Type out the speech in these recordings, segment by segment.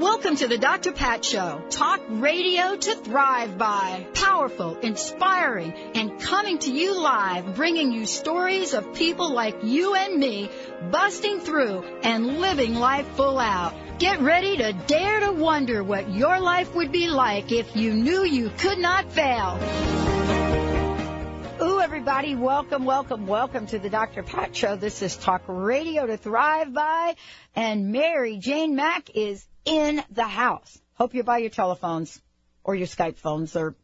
Welcome to the Dr. Pat Show. Talk radio to thrive by. Powerful, inspiring, and coming to you live, bringing you stories of people like you and me busting through and living life full out. Get ready to dare to wonder what your life would be like if you knew you could not fail. Ooh, everybody, welcome, welcome, welcome to the Dr. Pat Show. This is Talk Radio to Thrive By, and Mary Jane Mack is in the house. Hope you buy your telephones or your Skype phones or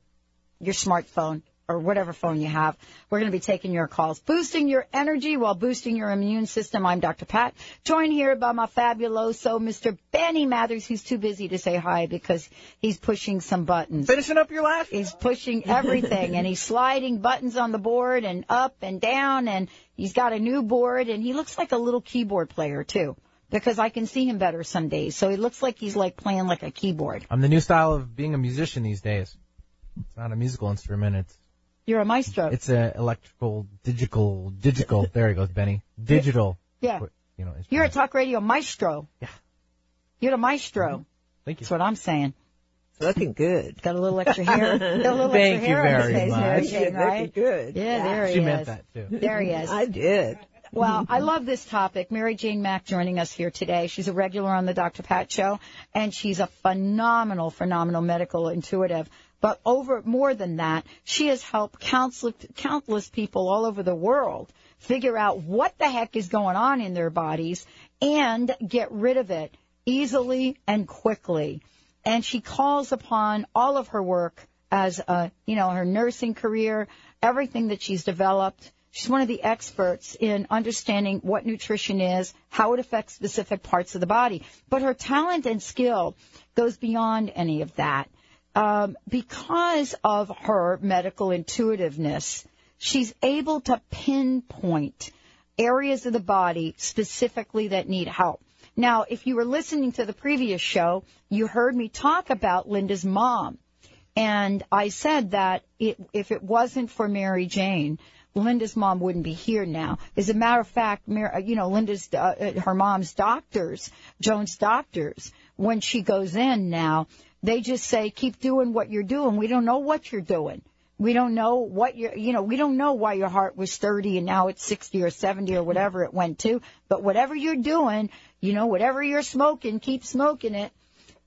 your smartphone or whatever phone you have. We're going to be taking your calls, boosting your energy while boosting your immune system. I'm Dr. Pat, joined here by my fabuloso Mr. Benny Mathers. He's too busy to say hi because he's pushing some buttons. Finishing up your laugh? He's pushing everything and he's sliding buttons on the board and up and down and he's got a new board and he looks like a little keyboard player too because I can see him better some days. So he looks like he's like playing like a keyboard. I'm the new style of being a musician these days. It's not a musical instrument. It's You're a maestro. it's a electrical, digital, digital. there he goes, Benny. Digital. yeah. You know. It's You're a talk radio maestro. Yeah. You're the maestro. Mm-hmm. Thank you. That's what I'm saying. Looking good. Got a little extra hair. Got a little Thank extra you hair on his very face, Mary much. Jane, Looking right? good. Yeah, there he She is. meant that too. There he is. I did. Well, I love this topic. Mary Jane Mack joining us here today. She's a regular on the Dr. Pat Show, and she's a phenomenal, phenomenal medical intuitive. But over more than that, she has helped countless, countless people all over the world figure out what the heck is going on in their bodies and get rid of it easily and quickly. And she calls upon all of her work as a, you know, her nursing career, everything that she's developed. She's one of the experts in understanding what nutrition is, how it affects specific parts of the body. But her talent and skill goes beyond any of that. Um, because of her medical intuitiveness, she's able to pinpoint areas of the body specifically that need help. Now, if you were listening to the previous show, you heard me talk about Linda's mom. And I said that it, if it wasn't for Mary Jane, Linda's mom wouldn't be here now. As a matter of fact, Mar- you know, Linda's, uh, her mom's doctors, Joan's doctors, when she goes in now, they just say, keep doing what you're doing. We don't know what you're doing. We don't know what you're, you know, we don't know why your heart was 30 and now it's 60 or 70 or whatever it went to. But whatever you're doing, you know, whatever you're smoking, keep smoking it.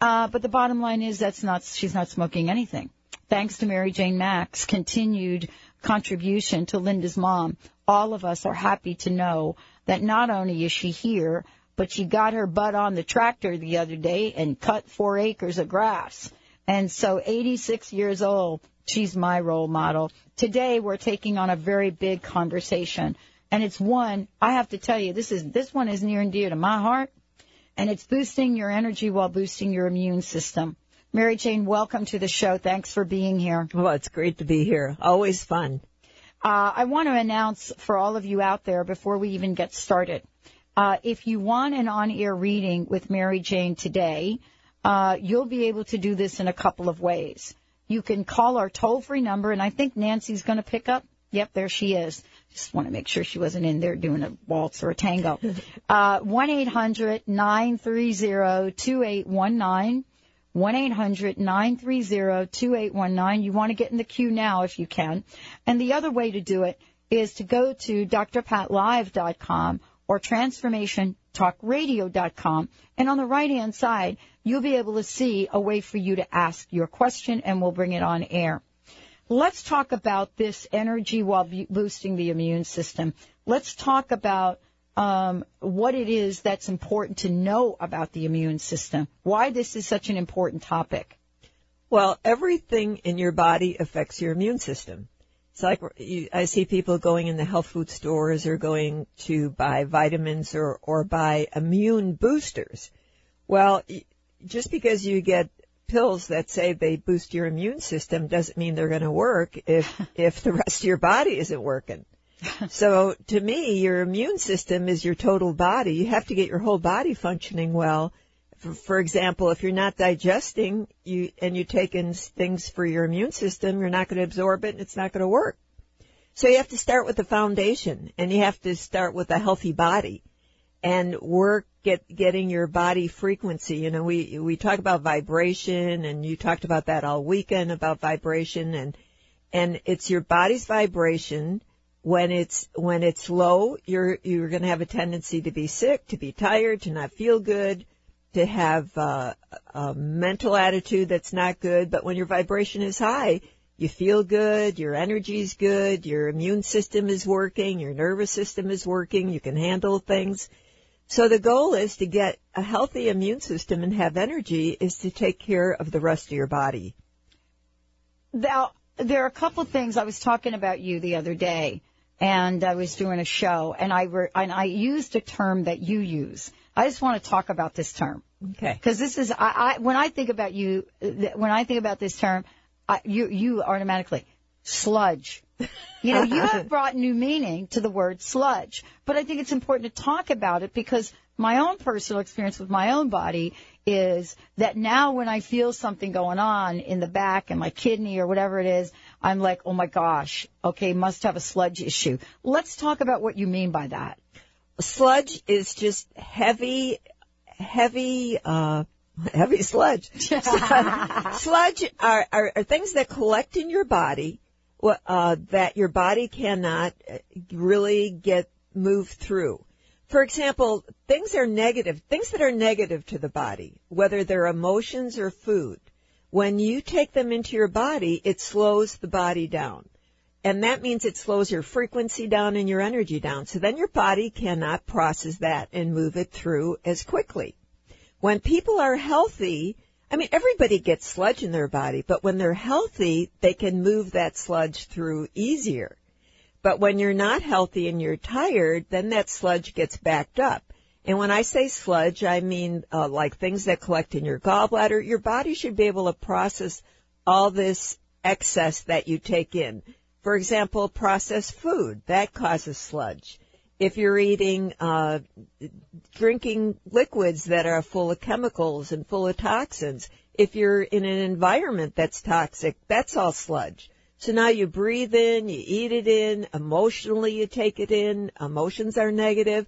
Uh, but the bottom line is that's not, she's not smoking anything. Thanks to Mary Jane Mack's continued contribution to Linda's mom, all of us are happy to know that not only is she here, but she got her butt on the tractor the other day and cut four acres of grass. And so 86 years old, she's my role model. Today we're taking on a very big conversation. And it's one, I have to tell you, this is, this one is near and dear to my heart. And it's boosting your energy while boosting your immune system. Mary Jane, welcome to the show. Thanks for being here. Well, it's great to be here. Always fun. Uh, I want to announce for all of you out there before we even get started, uh, if you want an on-air reading with Mary Jane today, uh, you'll be able to do this in a couple of ways. You can call our toll-free number, and I think Nancy's going to pick up. Yep, there she is. Just want to make sure she wasn't in there doing a waltz or a tango. Uh, one eight hundred nine three zero two eight one nine. 1-800-930-2819. You want to get in the queue now if you can. And the other way to do it is to go to drpatlive.com or transformationtalkradio.com. And on the right hand side, you'll be able to see a way for you to ask your question and we'll bring it on air. Let's talk about this energy while boosting the immune system. Let's talk about um, what it is that's important to know about the immune system, why this is such an important topic. Well, everything in your body affects your immune system. It's like you, I see people going in the health food stores or going to buy vitamins or, or buy immune boosters. Well, just because you get pills that say they boost your immune system doesn't mean they're going to work if if the rest of your body isn't working. so to me, your immune system is your total body. You have to get your whole body functioning well. For, for example, if you're not digesting you and you take in things for your immune system, you're not going to absorb it and it's not going to work. So you have to start with the foundation and you have to start with a healthy body and work get getting your body frequency. You know, we we talk about vibration and you talked about that all weekend about vibration and and it's your body's vibration when it's when it's low, you're you're going to have a tendency to be sick, to be tired, to not feel good, to have uh, a mental attitude that's not good. But when your vibration is high, you feel good, your energy's good, your immune system is working, your nervous system is working, you can handle things. So the goal is to get a healthy immune system and have energy is to take care of the rest of your body. Now, there are a couple things I was talking about you the other day and I was doing a show and I re- and I used a term that you use. I just want to talk about this term. Okay. Because this is I, I when I think about you when I think about this term, I, you you automatically sludge. You know, you have brought new meaning to the word sludge, but I think it's important to talk about it because my own personal experience with my own body is that now when I feel something going on in the back and my kidney or whatever it is, I'm like, oh my gosh, okay, must have a sludge issue. Let's talk about what you mean by that. Sludge is just heavy, heavy, uh, heavy sludge. sludge are, are, are things that collect in your body uh, that your body cannot uh, really get moved through. For example, things are negative, things that are negative to the body, whether they're emotions or food, when you take them into your body, it slows the body down. And that means it slows your frequency down and your energy down. So then your body cannot process that and move it through as quickly. When people are healthy, I mean, everybody gets sludge in their body, but when they're healthy, they can move that sludge through easier. But when you're not healthy and you're tired, then that sludge gets backed up. And when I say sludge, I mean uh, like things that collect in your gallbladder. Your body should be able to process all this excess that you take in. For example, processed food that causes sludge. If you're eating, uh, drinking liquids that are full of chemicals and full of toxins, if you're in an environment that's toxic, that's all sludge. So now you breathe in, you eat it in, emotionally you take it in, emotions are negative.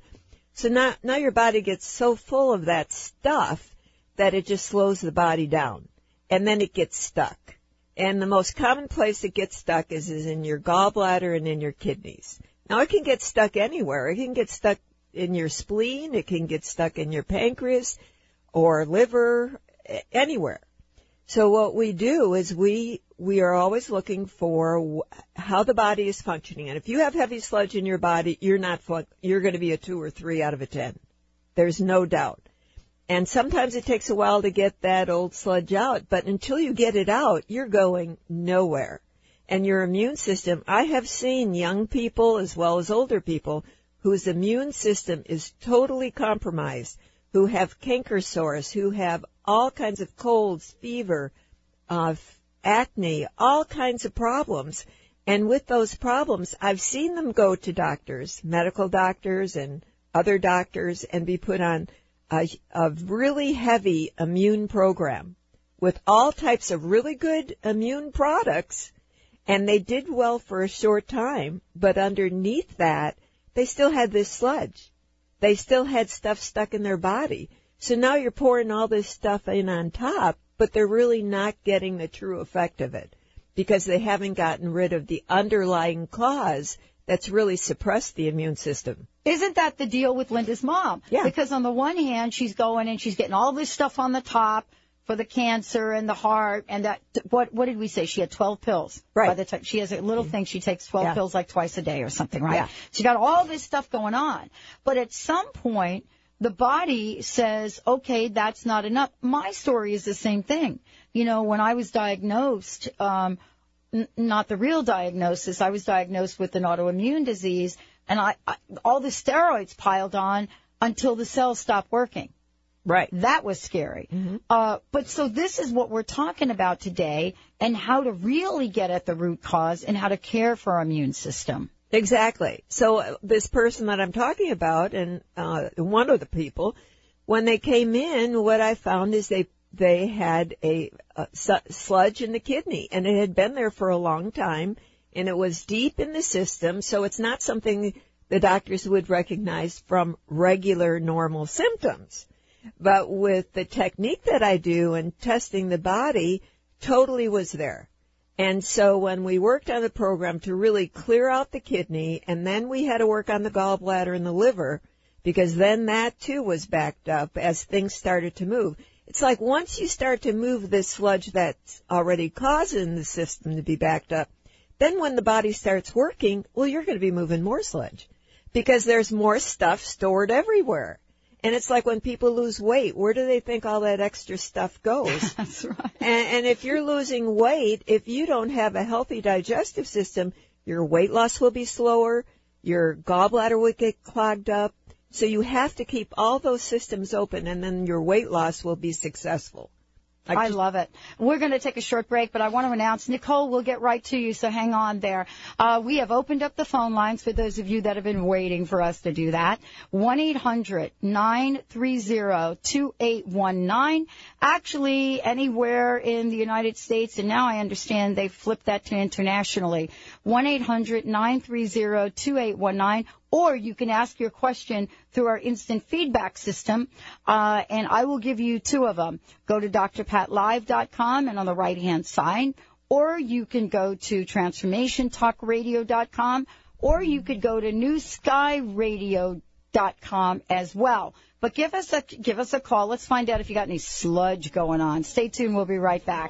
So now, now your body gets so full of that stuff that it just slows the body down. And then it gets stuck. And the most common place it gets stuck is, is in your gallbladder and in your kidneys. Now it can get stuck anywhere. It can get stuck in your spleen. It can get stuck in your pancreas or liver, anywhere. So what we do is we we are always looking for how the body is functioning. And if you have heavy sludge in your body, you're not fun- you're going to be a 2 or 3 out of a 10. There's no doubt. And sometimes it takes a while to get that old sludge out, but until you get it out, you're going nowhere. And your immune system, I have seen young people as well as older people whose immune system is totally compromised, who have canker sores, who have all kinds of colds, fever, uh, acne, all kinds of problems. And with those problems, I've seen them go to doctors, medical doctors and other doctors and be put on a, a really heavy immune program with all types of really good immune products. And they did well for a short time, but underneath that, they still had this sludge. They still had stuff stuck in their body. So now you're pouring all this stuff in on top, but they're really not getting the true effect of it because they haven't gotten rid of the underlying cause that's really suppressed the immune system. Isn't that the deal with Linda's mom? Yeah. Because on the one hand, she's going and she's getting all this stuff on the top for the cancer and the heart and that. What what did we say? She had 12 pills. Right. By the time she has a little thing, she takes 12 Yeah. pills like twice a day or something, right? Yeah. She got all this stuff going on, but at some point the body says, okay, that's not enough. My story is the same thing. You know, when I was diagnosed, um, n- not the real diagnosis, I was diagnosed with an autoimmune disease and I, I all the steroids piled on until the cells stopped working. Right. That was scary. Uh, but so this is what we're talking about today and how to really get at the root cause and how to care for our immune system. Exactly. So uh, this person that I'm talking about, and uh, one of the people, when they came in, what I found is they they had a, a sludge in the kidney, and it had been there for a long time, and it was deep in the system. So it's not something the doctors would recognize from regular normal symptoms. But with the technique that I do and testing the body, totally was there. And so when we worked on the program to really clear out the kidney and then we had to work on the gallbladder and the liver because then that too was backed up as things started to move. It's like once you start to move this sludge that's already causing the system to be backed up, then when the body starts working, well, you're going to be moving more sludge because there's more stuff stored everywhere. And it's like when people lose weight, where do they think all that extra stuff goes? That's right. And, and if you're losing weight, if you don't have a healthy digestive system, your weight loss will be slower, your gallbladder will get clogged up. So you have to keep all those systems open and then your weight loss will be successful. I, love it. We're going to take a short break, but I want to announce, Nicole, we'll get right to you, so hang on there. Uh, we have opened up the phone lines for those of you that have been waiting for us to do that. 1-800-930-2819. Actually, anywhere in the United States, and now I understand they flipped that to internationally. 1-800-930-2819 or you can ask your question through our instant feedback system, uh, and I will give you two of them. Go to drpatlive.com and on the right hand side, or you can go to transformationtalkradio.com, or you could go to newskyradio.com as well. But give us a give us a call. Let's find out if you got any sludge going on. Stay tuned. We'll be right back.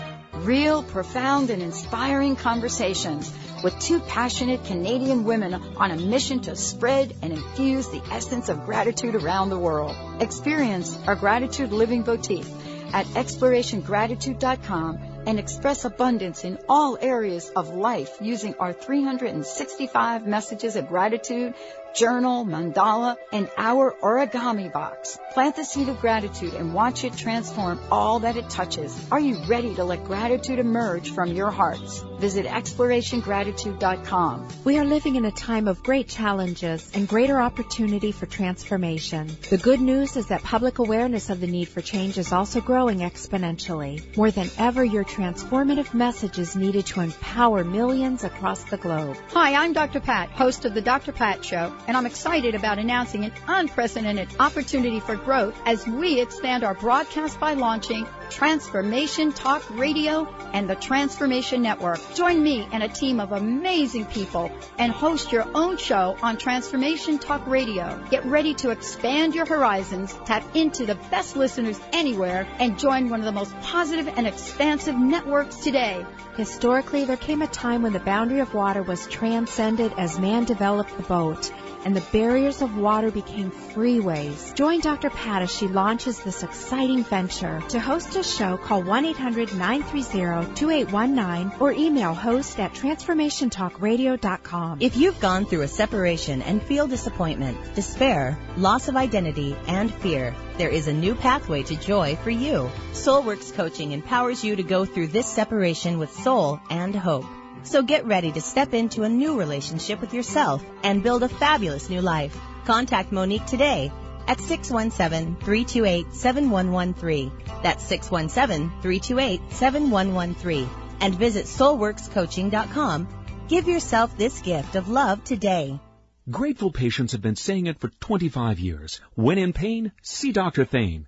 Real, profound, and inspiring conversations with two passionate Canadian women on a mission to spread and infuse the essence of gratitude around the world. Experience our Gratitude Living Boutique at explorationgratitude.com and express abundance in all areas of life using our 365 messages of gratitude journal, mandala, and our origami box. Plant the seed of gratitude and watch it transform all that it touches. Are you ready to let gratitude emerge from your hearts? Visit explorationgratitude.com. We are living in a time of great challenges and greater opportunity for transformation. The good news is that public awareness of the need for change is also growing exponentially. More than ever, your transformative message is needed to empower millions across the globe. Hi, I'm Dr. Pat, host of the Dr. Pat Show and I'm excited about announcing an unprecedented opportunity for growth as we expand our broadcast by launching Transformation Talk Radio and the Transformation Network. Join me and a team of amazing people and host your own show on Transformation Talk Radio. Get ready to expand your horizons, tap into the best listeners anywhere, and join one of the most positive and expansive networks today. Historically, there came a time when the boundary of water was transcended as man developed the boat and the barriers of water became freeways. Join Dr. Pat as she launches this exciting venture. To host a show, call 1-800-930-2819 or email host at transformationtalkradio.com. If you've gone through a separation and feel disappointment, despair, loss of identity, and fear, there is a new pathway to joy for you. Soulworks Coaching empowers you to go through this separation with soul and hope. So get ready to step into a new relationship with yourself and build a fabulous new life. Contact Monique today at 617-328-7113. That's 617-328-7113. And visit soulworkscoaching.com. Give yourself this gift of love today. Grateful patients have been saying it for 25 years. When in pain, see Dr. Thane.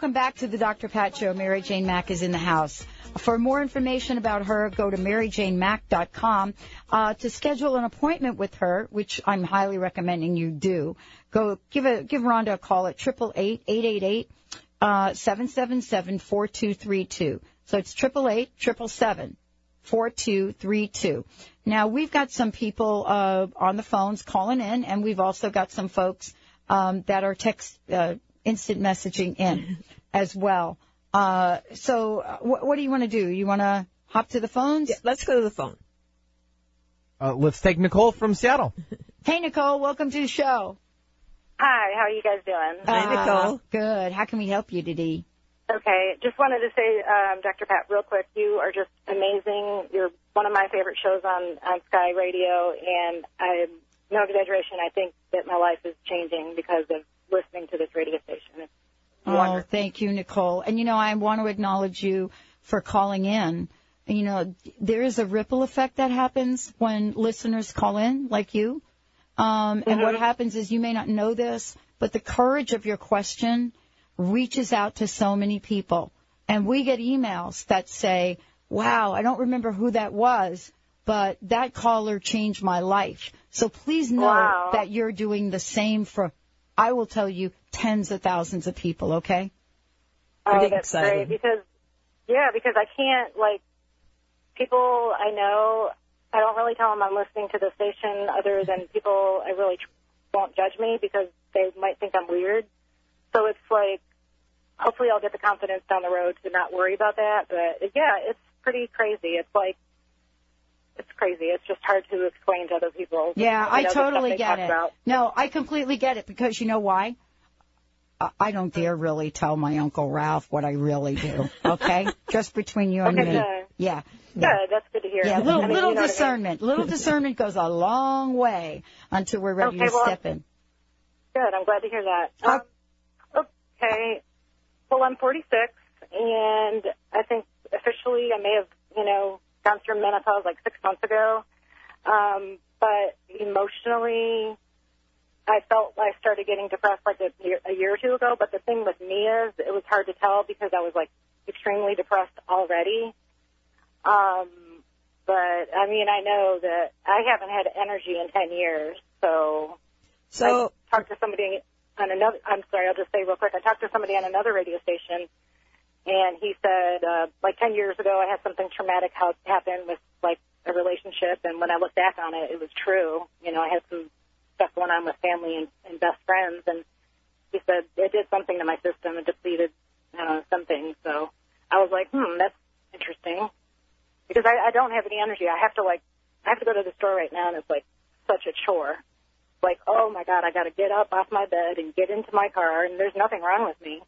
welcome back to the Dr. Pat Show. Mary Jane Mack is in the house. For more information about her, go to maryjanemack.com. Uh, to schedule an appointment with her, which I'm highly recommending you do, go give a give Rhonda a call at triple eight eight eight eight uh, seven seven seven four two three two. So it's triple eight triple seven four two three two. Now we've got some people uh, on the phones calling in, and we've also got some folks um, that are text uh, instant messaging in as well. Uh, so uh, wh- what do you want to do? You want to hop to the phones? Yeah, let's go to the phone. Uh, let's take Nicole from Seattle. Hey Nicole, welcome to the show. Hi, how are you guys doing? Hi, Uh, Nicole. Good. How can we help you today? Okay, just wanted to say, um, Dr. Pat, real quick, you are just amazing. You're one of my favorite shows on, on Sky Radio, and I'm no exaggeration. I think that my life is changing because of listening to this radio station. It's Oh, wonderful. thank you, Nicole. And you know, I want to acknowledge you for calling in. You know, there is a ripple effect that happens when listeners call in, like you. Um, and what happens is you may not know this, but the courage of your question reaches out to so many people. And we get emails that say, wow, I don't remember who that was, but that caller changed my life. So please know Wow. that you're doing the same for, I will tell you, tens of thousands of people, okay? Oh, that's exciting. great because, yeah, because I can't like people I know. I don't really tell them I'm listening to the station, other than people I really tr- won't judge me because they might think I'm weird. So it's like, hopefully, I'll get the confidence down the road to not worry about that. But yeah, it's pretty crazy. It's like. It's crazy. It's just hard to explain to other people. Yeah, you I know, stuff totally get it. About. No, I completely get it because you know why? I- I don't dare really tell my Uncle Ralph what I really do, okay? Just between you and Okay, me. good. Yeah. Good. That's good to hear. Yeah, little I mean, little you know what I mean. discernment. Little discernment goes a long way until we're ready Okay, to well, step in. Good. I'm glad to hear that. Um, okay. Well, I'm 46, and I think officially I may have, you know, gone through menopause like six months ago. Um, but emotionally, I felt I started getting depressed like a year, a year or two ago. But the thing with me is, it was hard to tell because I was like extremely depressed already. Um, but I mean, I know that I haven't had energy in 10 years, so So, I talked to somebody on another. I'm sorry, I'll just say real quick. I talked to somebody on another radio station, and he said, uh, like 10 years ago, I had something traumatic happen with like a relationship, and when I look back on it, it was true. You know, I had some stuff going on with family and, and best friends, and he said it did something to my system and depleted uh, some things. So I was like, hmm, that's interesting, because I, I don't have any energy. I have to like, I have to go to the store right now, and it's like such a chore like, oh my God, I got to get up off my bed and get into my car, and there's nothing wrong with me.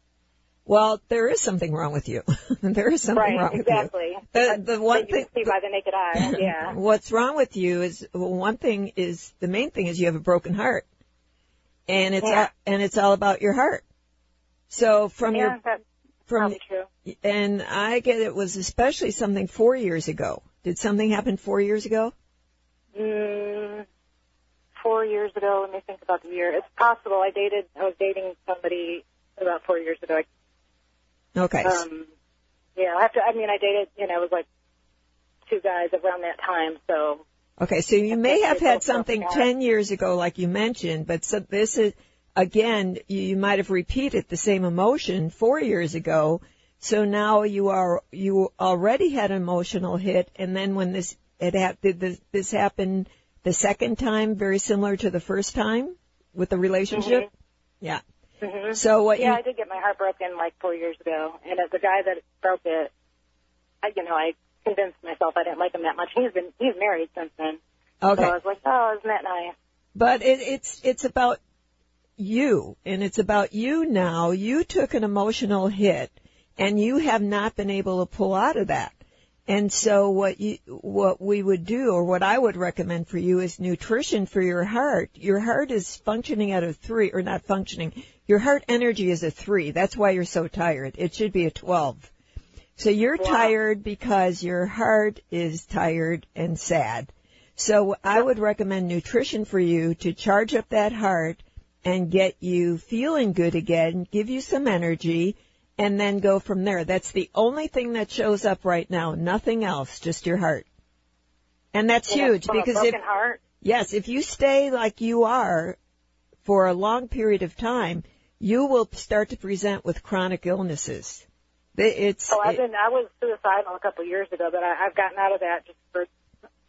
Well, there is something wrong with you. there is something right, wrong exactly. with you. The, the one thing, see by the naked eye. Yeah. what's wrong with you is well, one thing is the main thing is you have a broken heart, and it's Yeah. all, and it's all about your heart. So from yeah, your that's from true. and I get it was especially something four years ago. Did something happen four years ago? Mm, four years ago, let me think about the year. It's possible. I dated, I was dating somebody about four years ago. Okay. Um, yeah, I have to, I mean, I dated, you know, it was like two guys around that time, so Okay, so you may have had something 10 years ago, like you mentioned, but so this is, again, you, you might have repeated the same emotion four years ago. So now you are, you already had an emotional hit, and then when this, it hap did this, this happen the second time, very similar to the first time with the relationship? Yeah. Hmm So what Yeah, you, I did get my heart broken like four years ago, and as the guy that broke it, I, you know, I convinced myself I didn't like him that much. He's been he's married since then. Okay. So I was like, oh, isn't that nice? But it, it's it's about you, and it's about you now. You took an emotional hit, and you have not been able to pull out of that. And so what you what we would do, or what I would recommend for you, is nutrition for your heart. Your heart is functioning at a three, or not functioning. Your heart energy is a three. That's why you're so tired. It should be a twelve. So you're Wow. tired because your heart is tired and sad. So I would recommend nutrition for you to charge up that heart and get you feeling good again, give you some energy, and then go from there. That's the only thing that shows up right now. Nothing else, just your heart. And that's huge because a if, heart. yes, if you stay like you are for a long period of time, you will start to present with chronic illnesses. It's, So I've been, I was suicidal a couple of years ago, but I, I've gotten out of that just for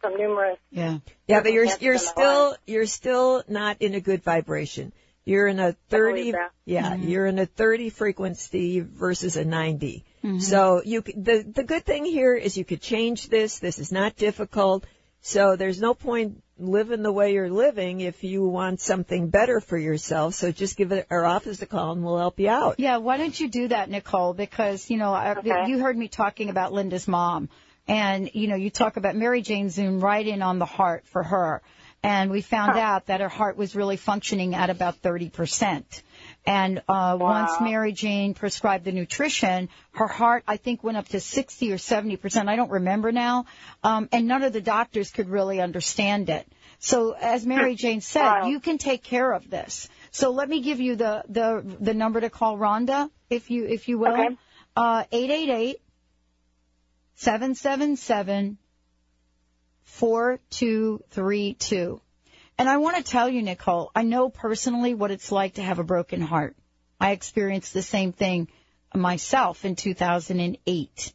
from numerous. Yeah. Yeah, but you're you're still life. you're still not in a good vibration. You're in a 30 yeah, Mm-hmm. you're in a 30 frequency versus a 90. So you the the good thing here is you could change this. This is not difficult. So there's no point living the way you're living if you want something better for yourself. So just give it, our office a call and we'll help you out. Yeah, why don't you do that, Nicole? Because, you know, I, Okay. you heard me talking about Linda's mom. And, you know, you talk about Mary Jane Zoom right in on the heart for her. And we found out that her heart was really functioning at about 30%. And uh, once Mary Jane prescribed the nutrition, her heart, I think, went up to 60 or 70%. I don't remember now. Um, and none of the doctors could really understand it. So as Mary Jane said, Wow. you can take care of this. So let me give you the, the, the number to call Rhonda, if you, if you will. Okay. Uh, 888 777 4232. And I want to tell you, Nicole, I know personally what it's like to have a broken heart. I experienced the same thing myself in 2008.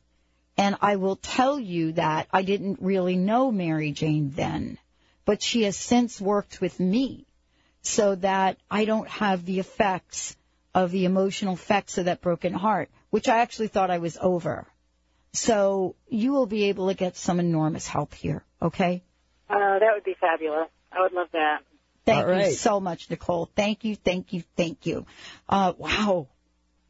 And I will tell you that I didn't really know Mary Jane then, but she has since worked with me so that I don't have the effects of the emotional effects of that broken heart, which I actually thought I was over. So you will be able to get some enormous help here, okay? Uh, that would be fabulous. I would love that. Thank All you right. so much, Nicole. Thank you, thank you, thank you. Uh, wow.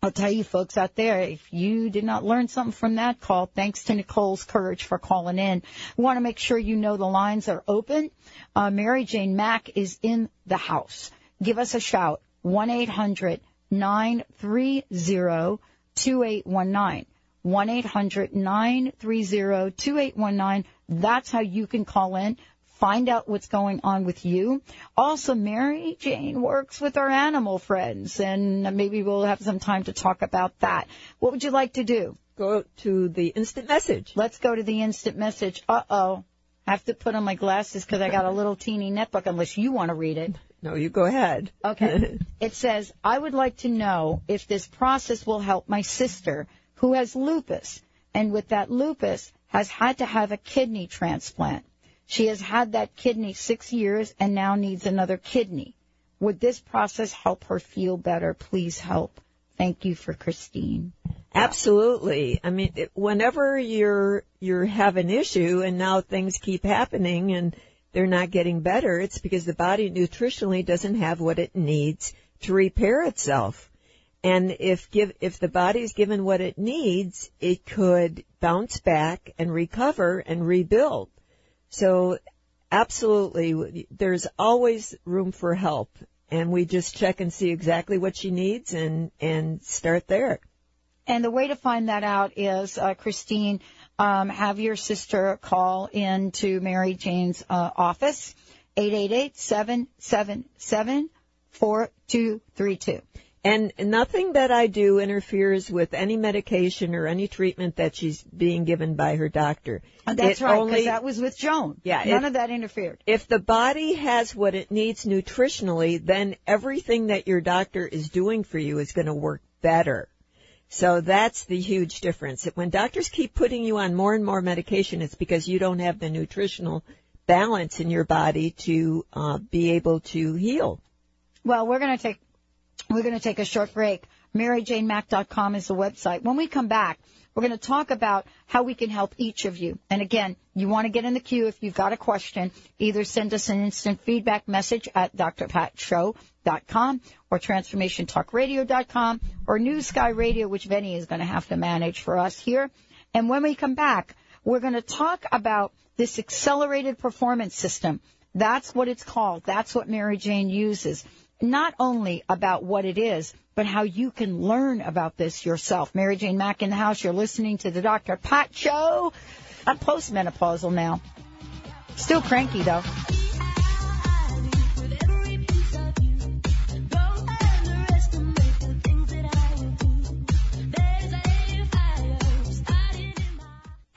I'll tell you folks out there, if you did not learn something from that call, thanks to Nicole's courage for calling in. We want to make sure you know the lines are open. Uh, Mary Jane Mack is in the house. Give us a shout. 1-800-930-2819. 1-800-930-2819. That's how you can call in. Find out what's going on with you. Also, Mary Jane works with our animal friends, and maybe we'll have some time to talk about that. What would you like to do? Go to the instant message. Let's go to the instant message. Uh-oh. I have to put on my glasses because I got a little teeny netbook unless you want to read it. No, you go ahead. Okay. it says, I would like to know if this process will help my sister who has lupus and with that lupus has had to have a kidney transplant. She has had that kidney six years and now needs another kidney. Would this process help her feel better? Please help. Thank you for Christine. Absolutely. I mean, whenever you're you have an issue and now things keep happening and they're not getting better, it's because the body nutritionally doesn't have what it needs to repair itself. And if give if the body's given what it needs, it could bounce back and recover and rebuild. So absolutely, there's always room for help. And we just check and see exactly what she needs and, and start there. And the way to find that out is, uh, Christine, um, have your sister call into Mary Jane's uh, office, 888-777-4232. And nothing that I do interferes with any medication or any treatment that she's being given by her doctor. Uh, That's It right, because that was with Joan. Yeah, None it- of that interfered. if the body has what it needs nutritionally, then everything that your doctor is doing for you is going to work better. So that's the huge difference. When doctors keep putting you on more and more medication, it's because you don't have the nutritional balance in your body to uh, be able to heal. Well, we're going to take We're going to take a short break. MaryJaneMack.com is the website. When we come back, we're going to talk about how we can help each of you. And again, you want to get in the queue if you've got a question. Either send us an instant feedback message at drpatshow.com or transformationtalkradio.com or New Sky Radio, which Benny is going to have to manage for us here. And when we come back, we're going to talk about this accelerated performance system. That's what it's called. That's what Mary Jane uses. Not only about what it is, but how you can learn about this yourself. Mary Jane Mack in the house. You're listening to the Dr. Pat Show. I'm postmenopausal now. Still cranky though.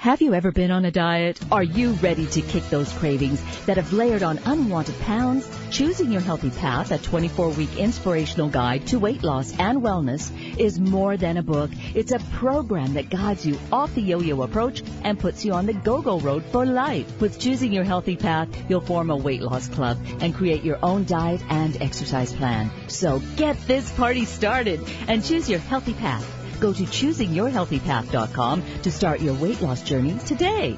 Have you ever been on a diet? Are you ready to kick those cravings that have layered on unwanted pounds? Choosing Your Healthy Path, a 24-week inspirational guide to weight loss and wellness, is more than a book. It's a program that guides you off the yo-yo approach and puts you on the go-go road for life. With Choosing Your Healthy Path, you'll form a weight loss club and create your own diet and exercise plan. So get this party started and choose your healthy path. Go to choosingyourhealthypath.com to start your weight loss journey today.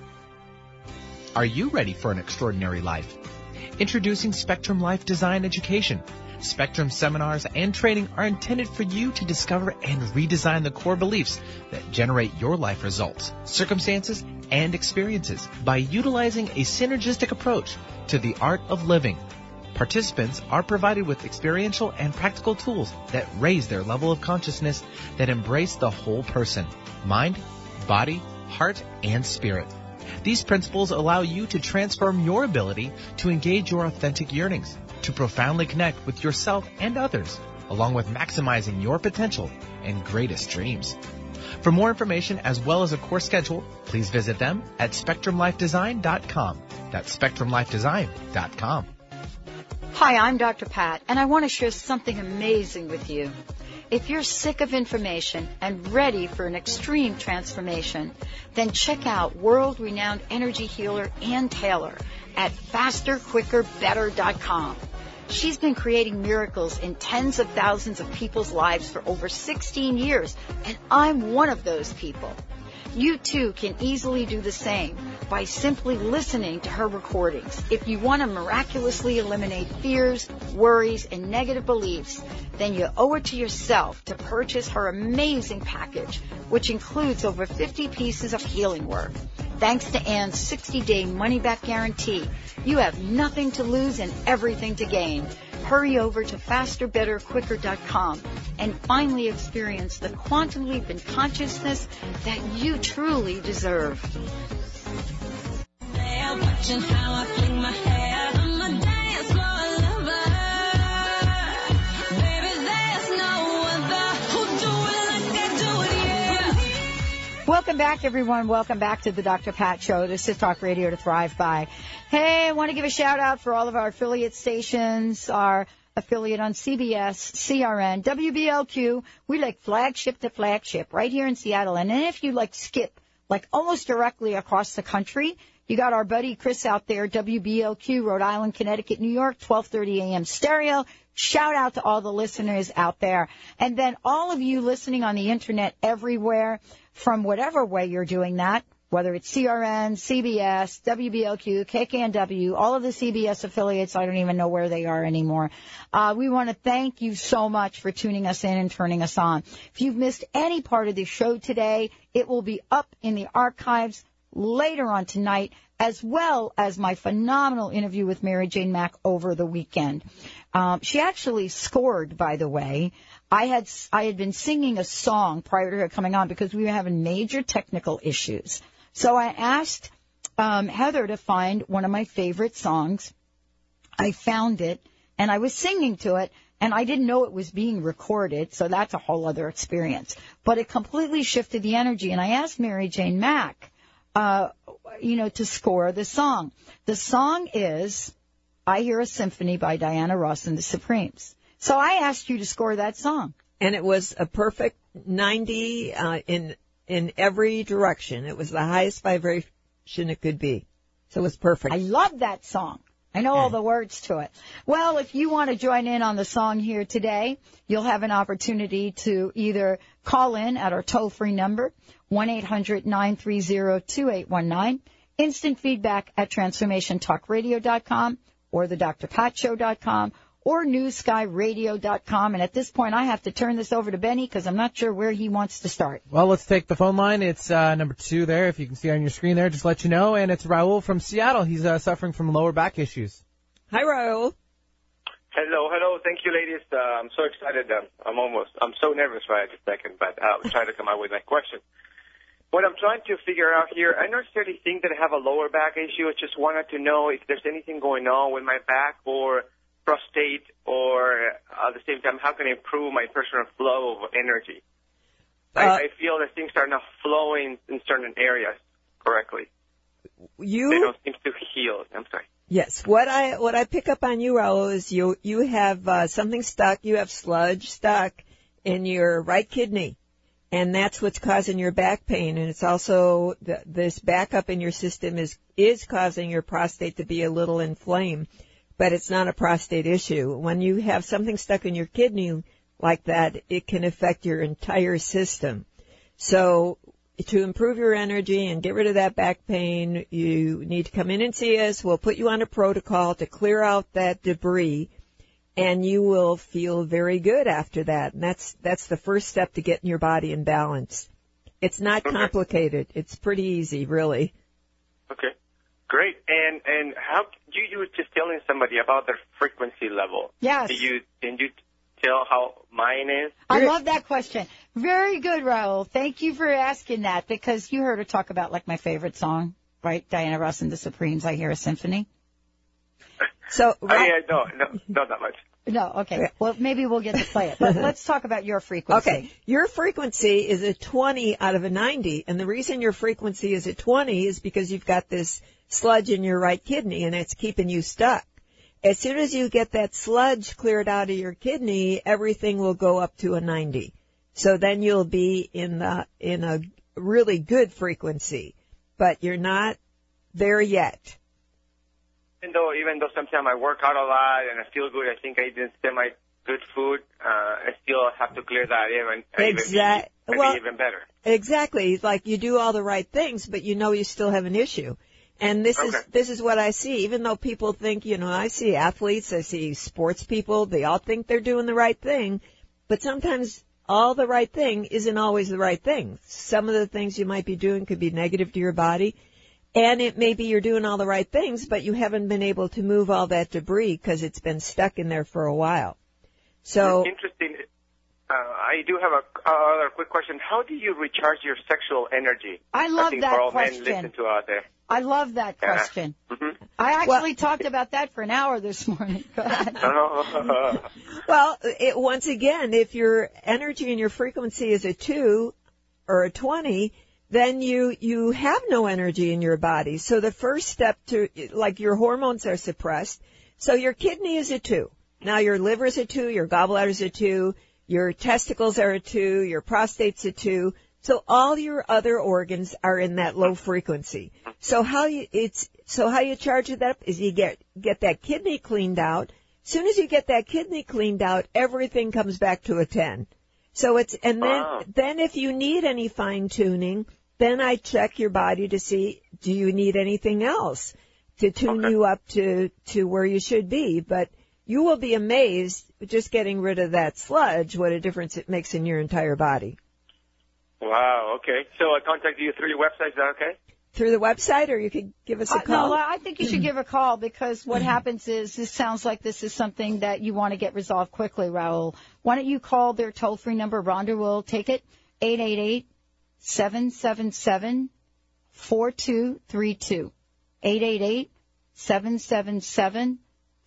Are you ready for an extraordinary life? Introducing Spectrum Life Design Education. Spectrum seminars and training are intended for you to discover and redesign the core beliefs that generate your life results, circumstances, and experiences by utilizing a synergistic approach to the art of living. Participants are provided with experiential and practical tools that raise their level of consciousness that embrace the whole person, mind, body, heart, and spirit. These principles allow you to transform your ability to engage your authentic yearnings, to profoundly connect with yourself and others, along with maximizing your potential and greatest dreams. For more information as well as a course schedule, please visit them at spectrumlifedesign.com. That's spectrumlifedesign.com. Hi, I'm Dr. Pat, and I want to share something amazing with you. If you're sick of information and ready for an extreme transformation, then check out world renowned energy healer Ann Taylor at fasterquickerbetter.com. She's been creating miracles in tens of thousands of people's lives for over 16 years, and I'm one of those people. You too can easily do the same by simply listening to her recordings. If you want to miraculously eliminate fears, worries, and negative beliefs, then you owe it to yourself to purchase her amazing package, which includes over 50 pieces of healing work. Thanks to Ann's 60-day money-back guarantee, you have nothing to lose and everything to gain. Hurry over to fasterbetterquicker.com and finally experience the quantum leap in consciousness that you truly deserve. Welcome back, everyone. Welcome back to the Dr. Pat Show. This is Talk Radio to Thrive By. Hey, I want to give a shout out for all of our affiliate stations, our affiliate on CBS, CRN, WBLQ. We like flagship to flagship right here in Seattle. And then if you like skip, like almost directly across the country, you got our buddy Chris out there, WBLQ, Rhode Island, Connecticut, New York, 1230 AM stereo. Shout out to all the listeners out there. And then all of you listening on the internet everywhere from whatever way you're doing that, whether it's CRN, CBS, WBLQ, KKNW, all of the CBS affiliates, I don't even know where they are anymore. Uh, we want to thank you so much for tuning us in and turning us on. If you've missed any part of the show today, it will be up in the archives later on tonight, as well as my phenomenal interview with Mary Jane Mack over the weekend. Um, she actually scored, by the way. I had I had been singing a song prior to her coming on because we were having major technical issues. So I asked um, Heather to find one of my favorite songs. I found it and I was singing to it, and I didn't know it was being recorded, so that's a whole other experience. But it completely shifted the energy, and I asked Mary Jane Mack, uh, you know, to score the song. The song is "I Hear a Symphony" by Diana Ross and the Supremes. So I asked you to score that song. And it was a perfect 90 uh, in in every direction. It was the highest vibration it could be. So it was perfect. I love that song. I know all the words to it. Well, if you want to join in on the song here today, you'll have an opportunity to either call in at our toll free number, 1-800-930-2819, instant feedback at transformationtalkradio.com or the drpatshow.com or newskyradio.com. And at this point, I have to turn this over to Benny because I'm not sure where he wants to start. Well, let's take the phone line. It's uh, number two there. If you can see on your screen there, just let you know. And it's Raul from Seattle. He's uh, suffering from lower back issues. Hi, Raul. Hello, hello. Thank you, ladies. Uh, I'm so excited. Um, I'm almost, I'm so nervous right at a second, but I'll try to come out with my question. What I'm trying to figure out here, I don't necessarily think that I have a lower back issue. I just wanted to know if there's anything going on with my back or prostate, or at the same time, how can I improve my personal flow of energy? Uh, I, I feel that things are not flowing in certain areas correctly. You They don't seem to heal. I'm sorry. Yes. What I what I pick up on you, Raul, is you you have uh, something stuck. You have sludge stuck in your right kidney, and that's what's causing your back pain. And it's also th- this backup in your system is is causing your prostate to be a little inflamed. But it's not a prostate issue. When you have something stuck in your kidney like that, it can affect your entire system. So to improve your energy and get rid of that back pain, you need to come in and see us. We'll put you on a protocol to clear out that debris and you will feel very good after that. And that's, that's the first step to getting your body in balance. It's not complicated. It's pretty easy, really. Okay. Great. And and how you you were just telling somebody about their frequency level? Yes. Do you can you tell how mine is? I love that question. Very good, Raul. Thank you for asking that because you heard her talk about like my favorite song, right? Diana Ross and the Supremes, I Hear a Symphony. So, oh, I, I no, no, not that much. No, okay. Well, maybe we'll get to play it. But let's talk about your frequency. Okay, your frequency is a 20 out of a 90, and the reason your frequency is a 20 is because you've got this sludge in your right kidney and it's keeping you stuck. As soon as you get that sludge cleared out of your kidney, everything will go up to a 90. So then you'll be in the, in a really good frequency, but you're not there yet. Even though even though sometimes I work out a lot and I feel good, I think I didn't spend my good food. Uh, I still have to clear that even Exact- Maybe, well- maybe even better. Exactly. Like you do all the right things, but you know you still have an issue. And this is, this is what I see. Even though people think, you know, I see athletes, I see sports people, they all think they're doing the right thing, but sometimes all the right thing isn't always the right thing. Some of the things you might be doing could be negative to your body. And it may be you're doing all the right things, but you haven't been able to move all that debris because it's been stuck in there for a while. So, interesting. Uh, I do have a uh, other quick question. How do you recharge your sexual energy? I love think that question. men listen to out there. I love that Yeah. question. hmm I actually talked about that for an hour this morning. Well, it, once again, if your energy and your frequency is a two or a 20, then you, you have no energy in your body. So the first step to, like your hormones are suppressed. So your kidney is a two. Now your liver is a two, your gallbladder is a two, your testicles are a two, your prostate's a two. So all your other organs are in that low frequency. So how you, it's, so how you charge it up is you get, get that kidney cleaned out. Soon as you get that kidney cleaned out, everything comes back to a 10. So it's, and then, Wow. then if you need any fine tuning, then I check your body to see, do you need anything else to tune you up to, to where you should be? But you will be amazed just getting rid of that sludge, what a difference it makes in your entire body. Wow. Okay. So I contact you through your website. Is that okay? Through the website or you could give us a Uh, call? no, I think you should give a call because what happens is this sounds like this is something that you want to get resolved quickly, Raul. Why don't you call their toll free number? Rhonda will take it. 888 777 4232. 888 777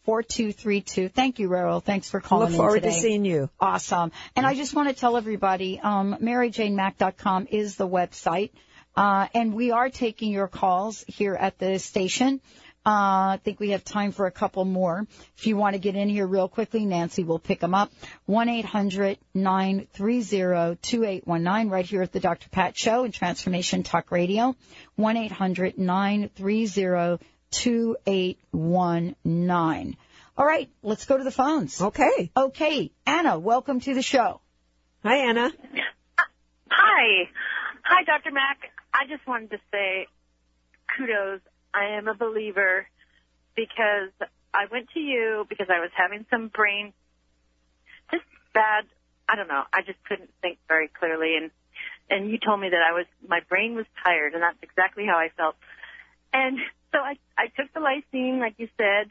4232. Thank you, Raul. Thanks for calling Look forward to seeing you. Awesome. And I just want to tell everybody, um, MaryJaneMack.com is the website. Uh, and we are taking your calls here at the station. Uh, I think we have time for a couple more. If you want to get in here real quickly, Nancy will pick them up. 1-800-930-2819 right here at the Dr. Pat Show and Transformation Talk Radio. 1-800-930-2819. All right, let's go to the phones. Okay. Okay. Anna, welcome to the show. Hi, Anna. Hi. Hi, Dr. Mack. I just wanted to say kudos. I am a believer because I went to you because I was having some brain, just bad, I don't know, I just couldn't think very clearly and, and you told me that I was, my brain was tired and that's exactly how I felt. And so I, I took the lysine, like you said,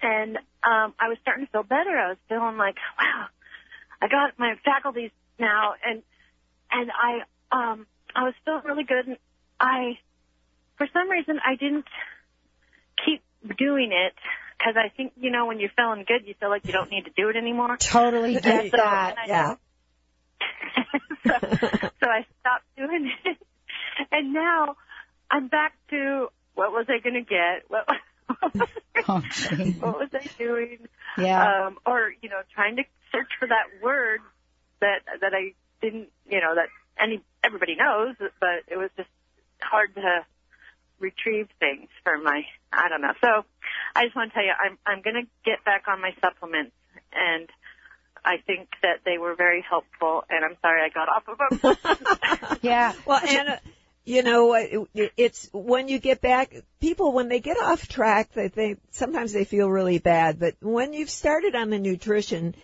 and, um, I was starting to feel better. I was feeling like, wow, I got my faculties now and, and I, um, I was feeling really good and I, for some reason, I didn't keep doing it because I think, you know, when you're feeling good, you feel like you don't need to do it anymore. Totally get So- that. I- Yeah. so, so I stopped doing it. And now I'm back to what was I going to get? What, Oh, what was I doing? Yeah. Um, or, you know, trying to search for that word that, that I didn't, you know, that any, everybody knows, but it was just hard to retrieve things for my, I don't know. So I just want to tell you, I'm, I'm going to get back on my supplements and I think that they were very helpful and I'm sorry I got off of them. yeah. Well, Anna, you know? Uh, it, it's when you get back, people when they get off track, they think sometimes they feel really bad. But when you've started on the nutrition,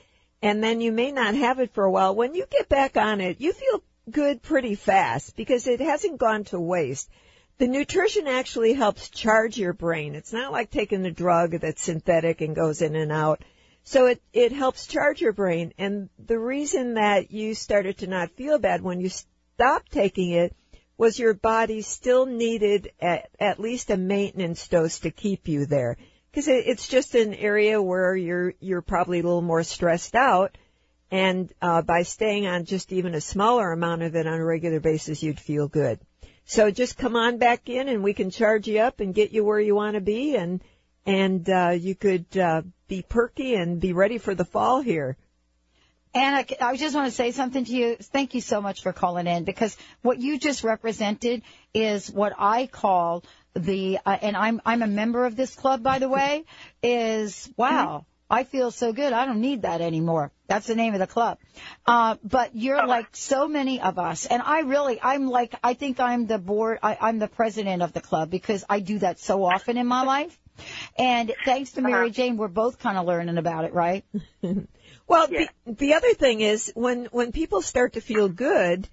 and then you may not have it for a while, when you get back on it, you feel good pretty fast because it hasn't gone to waste. The nutrition actually helps charge your brain. It's not like taking a drug that's synthetic and goes in and out. So it, it helps charge your brain. And the reason that you started to not feel bad when you stopped taking it was your body still needed at, at least a maintenance dose to keep you there. Because it, it's just an area where you're, you're probably a little more stressed out. And, uh, by staying on just even a smaller amount of it on a regular basis, you'd feel good. So just come on back in and we can charge you up and get you where you want to be and, and, uh, you could, uh, be perky and be ready for the fall here. Anna, I just want to say something to you. Thank you so much for calling in because what you just represented is what I call the, uh, and I'm I'm a member of this club by the way, is wow. I feel so good. I don't need that anymore. That's the name of the club. Uh, but you're like so many of us, and I really, I'm like, I think I'm the board, I, I'm the president of the club because I do that so often in my life. And thanks to Mary Jane, we're both kind of learning about it, right? Well, the, the other thing is when when people start to feel good,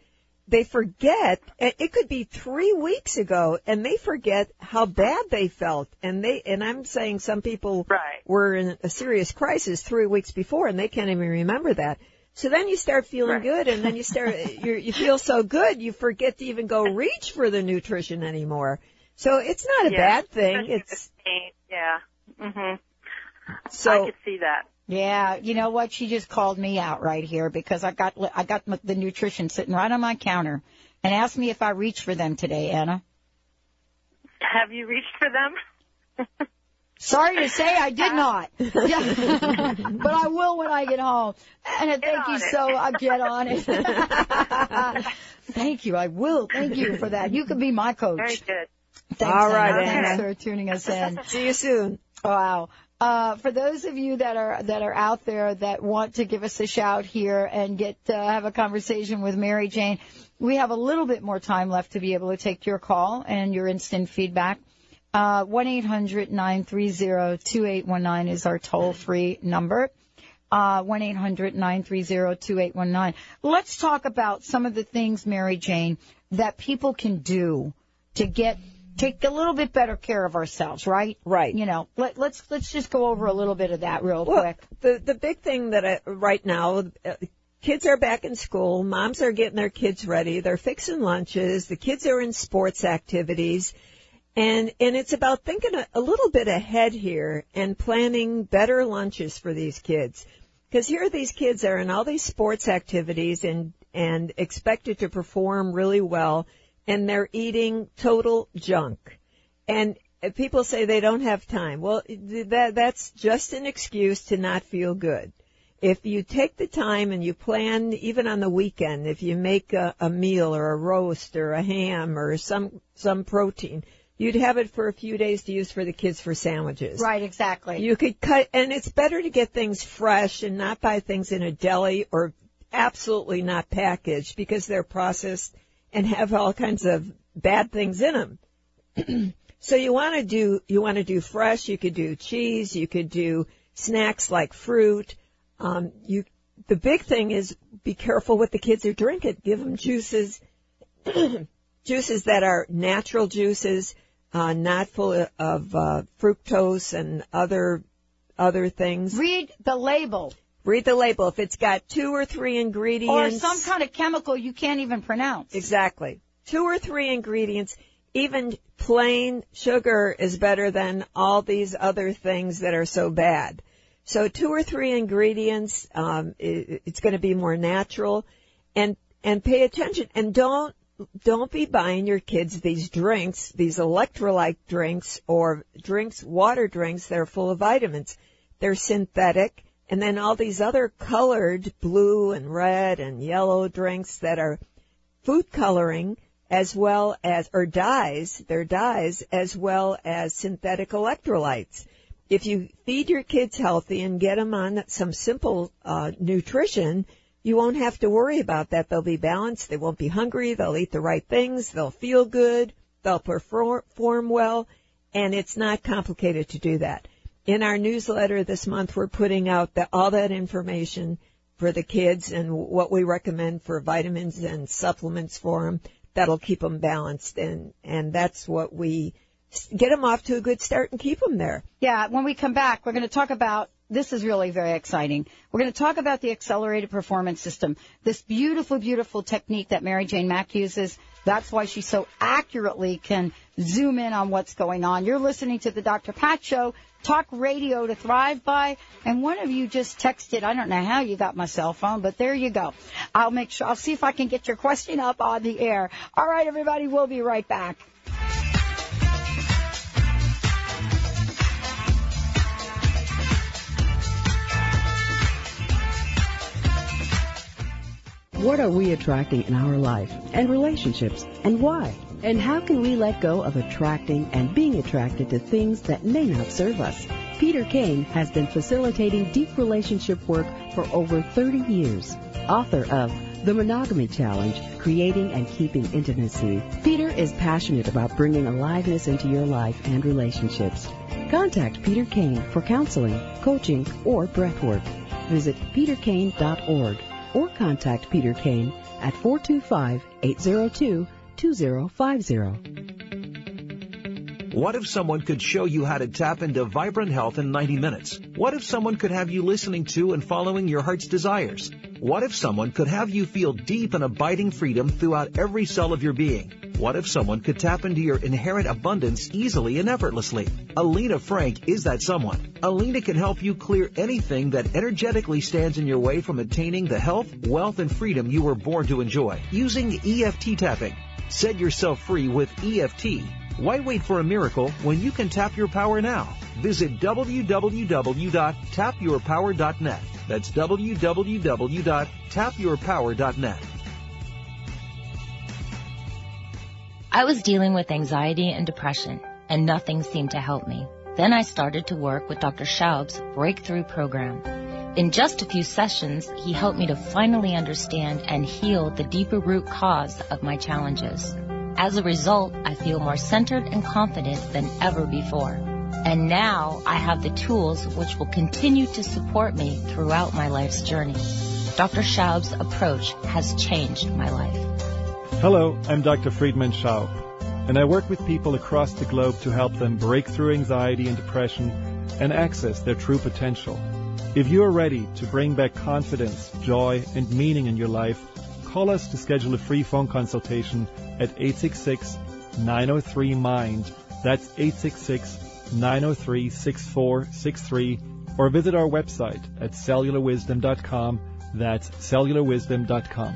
they forget. It it could be three weeks ago, and they forget how bad they felt. And they and I'm saying some people right. were in a serious crisis three weeks before, and they can't even remember that. So then you start feeling good, and then you start you you feel so good, you forget to even go reach for the nutrition anymore. So it's not a Yeah, bad thing. It's. Yeah. Mhm. So I could see that. Yeah, you know what? She just called me out right here because I got I got the nutrition sitting right on my counter and asked me if I reached for them today, Anna. Have you reached for them? Sorry to say, I did not. But I will when I get home. Anna, thank you on it. so. I'll get on it. thank you. I will. Thank you for that. You can be my coach. Very good. Thanks, All right, Anna. Thanks for tuning us in. see you soon. Wow. Uh, for those of you that are that are out there that want to give us a shout here and get uh, have a conversation with Mary Jane, we have a little bit more time left to be able to take your call and your instant feedback. Uh, One eight hundred nine three zero two eight one nine is our toll free number. Uh, One eight hundred nine three zero two eight one nine. Let's talk about some of the things, Mary Jane, that people can do to get take a little bit better care of ourselves, right? Right. You know, let, let's let's just go over a little bit of that real Well, quick. the the big thing that I, right now, uh, kids are back in school. Moms are getting their kids ready. They're fixing lunches. The kids are in sports activities, And, and it's about thinking a, a little bit ahead here and planning better lunches for these kids. Because here these kids are in all these sports activities and, and expected to perform really well and they're eating total junk. And people say they don't have time. Well, that, that's just an excuse to not feel good. If you take the time and you plan, even on the weekend, if you make a, a meal or a roast or a ham or some, some protein, You'd have it for a few days to use for the kids for sandwiches. Right, exactly. You could cut, and it's better to get things fresh and not buy things in a deli or absolutely not packaged because they're processed and have all kinds of bad things in them. so you want to do, you want to do fresh, you could do cheese, you could do snacks like fruit. Um, you, the big thing is be careful what the kids are drinking. Give them juices, juices that are natural juices, uh, not full of uh, fructose and other other things. Read the label. Read the label. If it's got two or three ingredients, or some kind of chemical you can't even pronounce. Exactly. Two or three ingredients. Even plain sugar is better than all these other things that are so bad. So two or three ingredients. Um, it, it's going to be more natural, and and pay attention and don't don't be buying your kids these drinks, these electrolyte drinks or drinks, water drinks that are full of vitamins. They're synthetic. And then all these other colored blue and red and yellow drinks that are food coloring as well as, or dyes, they're dyes as well as synthetic electrolytes. If you feed your kids healthy and get them on some simple uh, nutrition, you won't have to worry about that. They'll be balanced. They won't be hungry. They'll eat the right things. They'll feel good. They'll perform well. And it's not complicated to do that. In our newsletter this month, we're putting out the, all that information for the kids and what we recommend for vitamins and supplements for them that'll keep them balanced. And, and that's what we get them off to a good start and keep them there. Yeah. When we come back, we're going to talk about this is really very exciting. We're going to talk about the accelerated performance system. This beautiful, beautiful technique that Mary Jane Mack uses. That's why she so accurately can zoom in on what's going on. You're listening to the Dr. Pat Show, talk radio to thrive by, and one of you just texted, I don't know how you got my cell phone, but there you go. I'll make sure, I'll see if I can get your question up on the air. All right, everybody, we'll be right back. What are we attracting in our life and relationships and why? And how can we let go of attracting and being attracted to things that may not serve us? Peter Kane has been facilitating deep relationship work for over 30 years. Author of The Monogamy Challenge, Creating and Keeping Intimacy. Peter is passionate about bringing aliveness into your life and relationships. Contact Peter Kane for counseling, coaching, or breathwork. Visit peterkane.org or contact Peter Kane at 425-802-2050. What if someone could show you how to tap into vibrant health in 90 minutes? What if someone could have you listening to and following your heart's desires? What if someone could have you feel deep and abiding freedom throughout every cell of your being? What if someone could tap into your inherent abundance easily and effortlessly? Alina Frank is that someone. Alina can help you clear anything that energetically stands in your way from attaining the health, wealth, and freedom you were born to enjoy using EFT tapping. Set yourself free with EFT. Why wait for a miracle when you can tap your power now? Visit www.tapyourpower.net. That's www.tapyourpower.net. I was dealing with anxiety and depression, and nothing seemed to help me. Then I started to work with Dr. Schaub's Breakthrough Program. In just a few sessions, he helped me to finally understand and heal the deeper root cause of my challenges. As a result, I feel more centered and confident than ever before. And now I have the tools which will continue to support me throughout my life's journey. Dr. Schaub's approach has changed my life. Hello, I'm Dr. Friedemann Schaub, and I work with people across the globe to help them break through anxiety and depression and access their true potential. If you are ready to bring back confidence, joy, and meaning in your life, call us to schedule a free phone consultation at 866-903-MIND. That's 866-903-6463 or visit our website at cellularwisdom.com. That's cellularwisdom.com.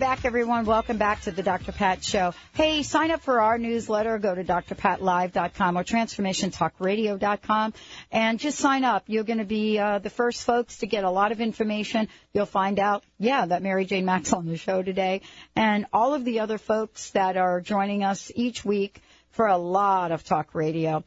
Back, everyone. Welcome back to the Dr. Pat Show. Hey, sign up for our newsletter. Go to drpatlive.com or transformationtalkradio.com and just sign up. You're going to be uh, the first folks to get a lot of information. You'll find out, yeah, that Mary Jane Mack's on the show today and all of the other folks that are joining us each week for a lot of talk radio.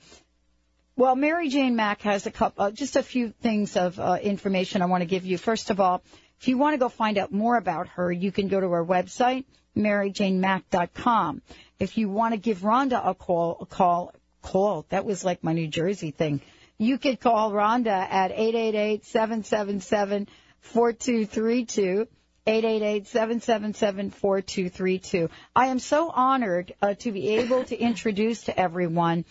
Well, Mary Jane Mack has a couple, uh, just a few things of uh, information I want to give you. First of all, if you want to go find out more about her, you can go to her website, maryjanemack.com. If you want to give Rhonda a call, a call, call, that was like my New Jersey thing. You could call Rhonda at 888-777-4232. 888-777-4232. I am so honored uh, to be able to introduce to everyone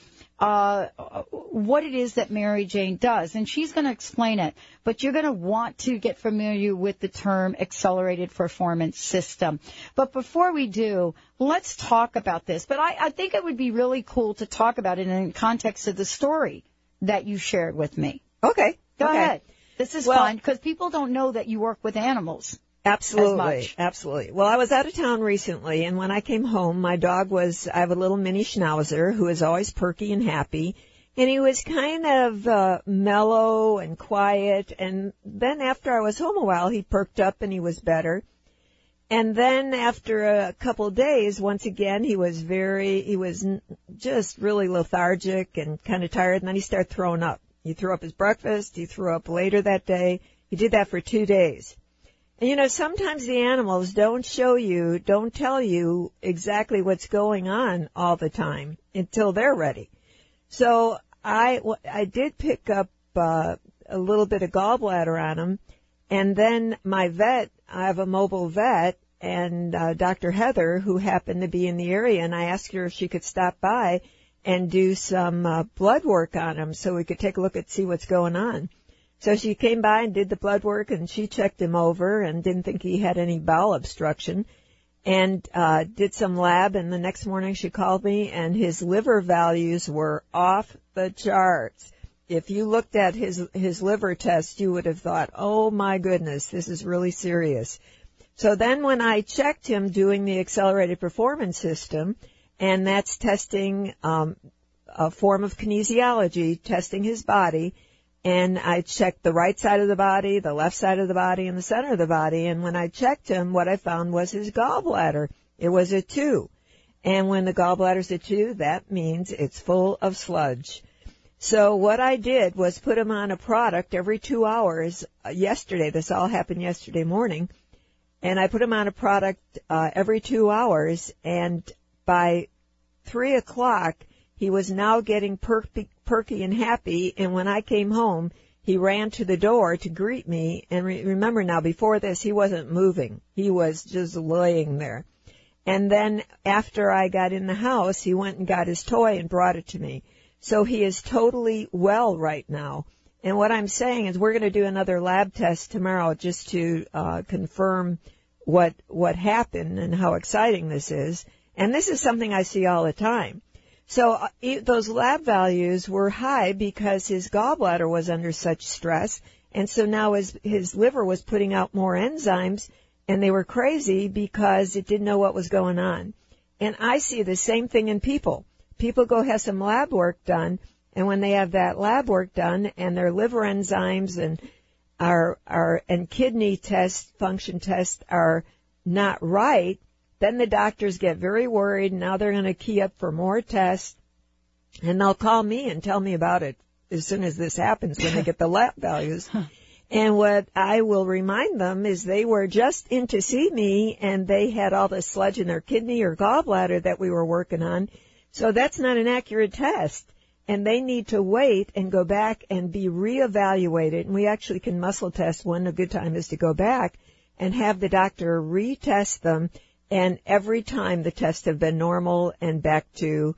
uh, what it is that Mary Jane does. And she's going to explain it. But you're going to want to get familiar with the term accelerated performance system. But before we do, let's talk about this. But I, I think it would be really cool to talk about it in context of the story that you shared with me. Okay. Go okay. ahead. This is Well- fun because people don't know that you work with animals. Absolutely. Absolutely. Well, I was out of town recently, and when I came home, my dog was, I have a little mini schnauzer who is always perky and happy, and he was kind of uh, mellow and quiet, and then after I was home a while, he perked up and he was better. And then after a couple of days, once again, he was very, he was n- just really lethargic and kind of tired, and then he started throwing up. He threw up his breakfast, he threw up later that day. He did that for two days. And you know, sometimes the animals don't show you, don't tell you exactly what's going on all the time until they're ready. So I, I did pick up uh, a little bit of gallbladder on him, and then my vet, I have a mobile vet, and uh, Dr. Heather, who happened to be in the area, and I asked her if she could stop by and do some uh, blood work on him so we could take a look at see what's going on. So she came by and did the blood work and she checked him over and didn't think he had any bowel obstruction and uh did some lab and the next morning she called me and his liver values were off the charts. If you looked at his his liver test you would have thought, "Oh my goodness, this is really serious." So then when I checked him doing the accelerated performance system and that's testing um a form of kinesiology, testing his body, and I checked the right side of the body, the left side of the body, and the center of the body. And when I checked him, what I found was his gallbladder. It was a two. And when the gallbladder's a two, that means it's full of sludge. So what I did was put him on a product every two hours uh, yesterday. This all happened yesterday morning. And I put him on a product uh, every two hours. And by three o'clock, he was now getting perky, perky and happy. And when I came home, he ran to the door to greet me. And re- remember now, before this, he wasn't moving. He was just laying there. And then after I got in the house, he went and got his toy and brought it to me. So he is totally well right now. And what I'm saying is we're going to do another lab test tomorrow just to uh, confirm what what happened and how exciting this is. And this is something I see all the time. So uh, those lab values were high because his gallbladder was under such stress, and so now his his liver was putting out more enzymes, and they were crazy because it didn't know what was going on. And I see the same thing in people. people go have some lab work done, and when they have that lab work done and their liver enzymes and our our and kidney test function tests are not right, then the doctors get very worried. Now they're going to key up for more tests, and they'll call me and tell me about it as soon as this happens when they get the lab values. And what I will remind them is they were just in to see me and they had all the sludge in their kidney or gallbladder that we were working on. So that's not an accurate test. And they need to wait and go back and be reevaluated. And we actually can muscle test when a good time is to go back and have the doctor retest them. And every time the tests have been normal and back to,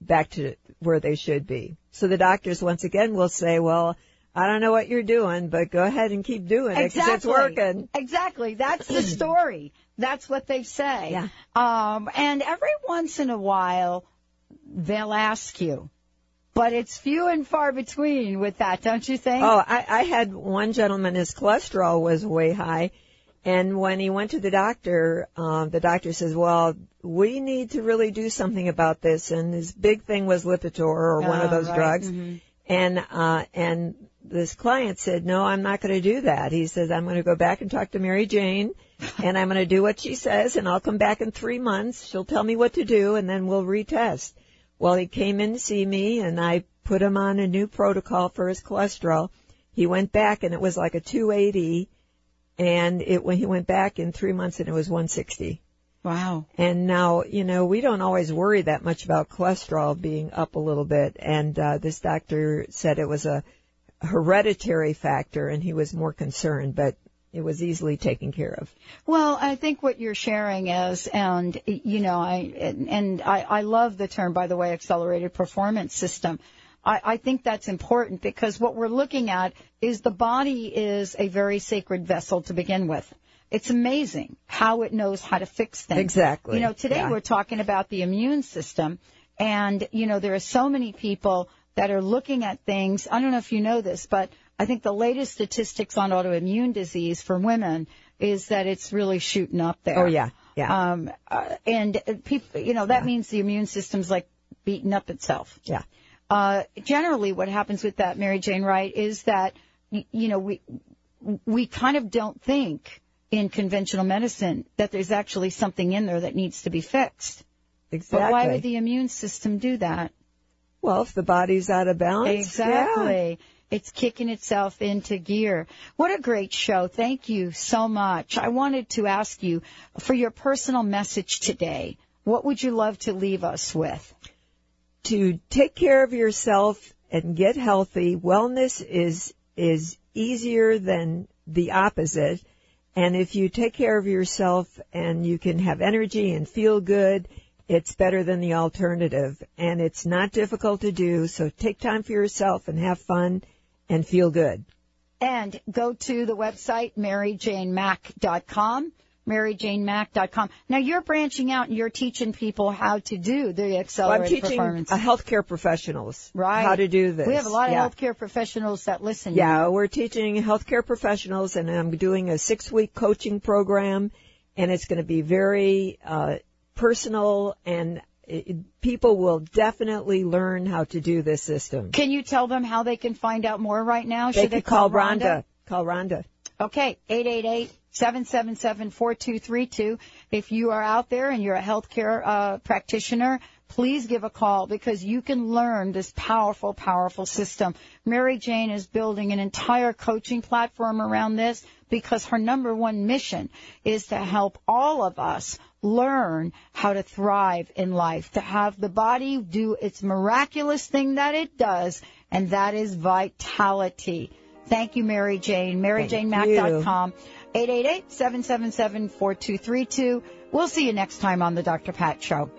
back to where they should be. So the doctors once again will say, well, I don't know what you're doing, but go ahead and keep doing it because it's working. Exactly. That's the story. That's what they say. Yeah. Um, and every once in a while, they'll ask you. But it's few and far between with that, don't you think? Oh, I, I had one gentleman, his cholesterol was way high. And when he went to the doctor, um, the doctor says, well, we need to really do something about this. And his big thing was Lipitor or one of Oh, those right. drugs. Mhm. And, uh, and this client said, no, I'm not going to do that. He says, I'm going to go back and talk to Mary Jane and I'm going to do what she says and I'll come back in three months. She'll tell me what to do and then we'll retest. Well, he came in to see me and I put him on a new protocol for his cholesterol. He went back and it was like a 280 and it, when he went back in three months and it was 160. Wow. And now, you know, we don't always worry that much about cholesterol being up a little bit. And uh, this doctor said it was a hereditary factor, and he was more concerned, but it was easily taken care of. Well, I think what you're sharing is, and you know, I and, and I, I love the term, by the way, accelerated performance system. I, I think that's important because what we're looking at is the body is a very sacred vessel to begin with. It's amazing how it knows how to fix things. Exactly. You know, today Yeah. we're talking about the immune system, and you know, there are so many people that are looking at things. I don't know if you know this, but I think the latest statistics on autoimmune disease for women is that it's really shooting up there. Oh yeah, yeah. Um, uh, and people, you know, that means the immune system's like beating up itself. Yeah. Uh, generally, what happens with that, Mary Jane Wright, is that you know we we kind of don't think in conventional medicine that there's actually something in there that needs to be fixed. Exactly. But why would the immune system do that? Well, if the body's out of balance. Exactly. It's kicking itself into gear. What a great show. Thank you so much. I wanted to ask you for your personal message today. What would you love to leave us with? To take care of yourself and get healthy, wellness is is easier than the opposite. And if you take care of yourself and you can have energy and feel good, it's better than the alternative. And it's not difficult to do. So take time for yourself and have fun and feel good. And go to the website, maryjanemack.com, maryjanemack.com. Now you're branching out and you're teaching people how to do the Well, I'm teaching performance. healthcare professionals Right. how to do this. We have a lot of Yeah. healthcare professionals that listen. Yeah, we're teaching healthcare professionals, and I'm doing a six-week coaching program, and it's going to be very uh, personal, and it, people will definitely learn how to do this system. Can you tell them how they can find out more right now? They Should they call call Rhonda. Call Rhonda. Okay, 888-777-4232. If you are out there and you're a healthcare uh, practitioner, please give a call because you can learn this powerful, powerful system. Mary Jane is building an entire coaching platform around this because her number one mission is to help all of us learn how to thrive in life, to have the body do its miraculous thing that it does, and that is vitality. Thank you, Mary Jane. MaryJaneMack.com. 888-777-4232. We'll see you next time on the Dr. Pat Show.